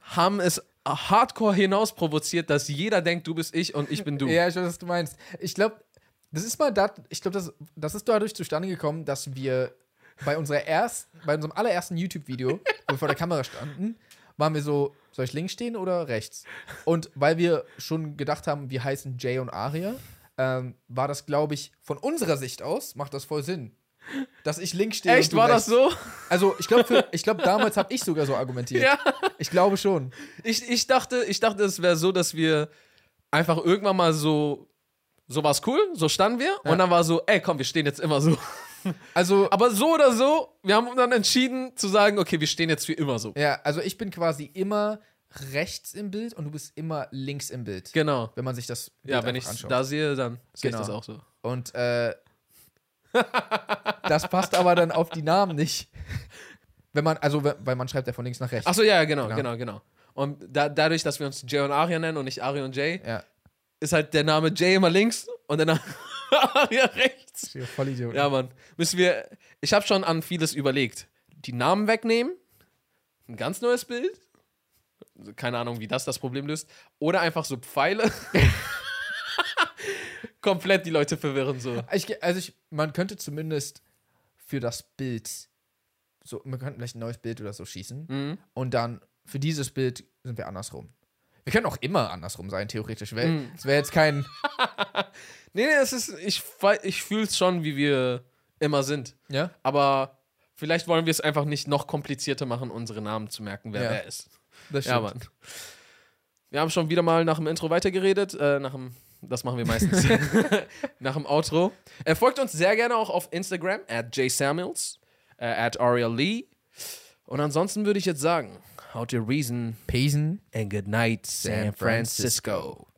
haben es hardcore hinaus provoziert, dass jeder denkt, du bist ich und ich bin du. Ja, ich weiß, was du meinst. Ich glaube, das ist mal da, ich glaube, das, das ist dadurch zustande gekommen, dass wir bei unserer ersten, bei unserem allerersten YouTube-Video, wo wir vor der Kamera standen, waren wir so, soll ich links stehen oder rechts? Und weil wir schon gedacht haben, wir heißen Jay und Aria, ähm, war das, glaube ich, von unserer Sicht aus, macht das voll Sinn, dass ich links stehe. Echt, war das rechts. so? Also ich glaube, ich glaub, damals habe ich sogar so argumentiert. Ja. Ich glaube schon. Ich, ich dachte, ich dachte, es wäre so, dass wir einfach irgendwann mal so, so war's cool, so standen wir. Ja. Und dann war so, ey, komm, wir stehen jetzt immer so. Also, Aber so oder so, wir haben dann entschieden zu sagen, okay, wir stehen jetzt für immer so. ja, also ich bin quasi immer rechts im Bild und du bist immer links im Bild. Genau. Wenn man sich das Bild Ja, wenn ich anschaut. da sehe, dann sehe Genau. ich das auch so. Und äh, das passt aber dann auf die Namen nicht. Wenn man, also we- weil man schreibt ja von links nach rechts. Achso, ja, genau, Genau. genau, genau. Und da, dadurch, dass wir uns Jay und Aria nennen und nicht Ari und Jay, Ja. ist halt der Name Jay immer links und der Name Aria rechts. Voll Idiot. Ja, Mann. Müssen wir. Ich habe schon an vieles überlegt. Die Namen wegnehmen, ein ganz neues Bild. Also Keine Ahnung, wie das das Problem löst. Oder einfach so Pfeile. Komplett die Leute verwirren so. Ich, also ich, man könnte zumindest für das Bild, so, man könnte vielleicht ein neues Bild oder so schießen. Mhm. Und dann für dieses Bild sind wir andersrum. Wir können auch immer andersrum sein, theoretisch. Mhm. Es wäre jetzt kein. Nee, nee, es ist. Ich, ich fühle es schon, wie wir immer sind. Ja? Aber vielleicht wollen wir es einfach nicht noch komplizierter machen, unsere Namen zu merken, wer Ja. wer ist. Das Ja, Mann. Wir haben schon wieder mal nach dem Intro weitergeredet. Äh, nach dem, das machen wir meistens. nach dem Outro. Äh, folgt uns sehr gerne auch auf Instagram, at jsamuels, äh, at Ariel Lee. Und ansonsten würde ich jetzt sagen, how to reason Pesen. and good night, San San Francisco.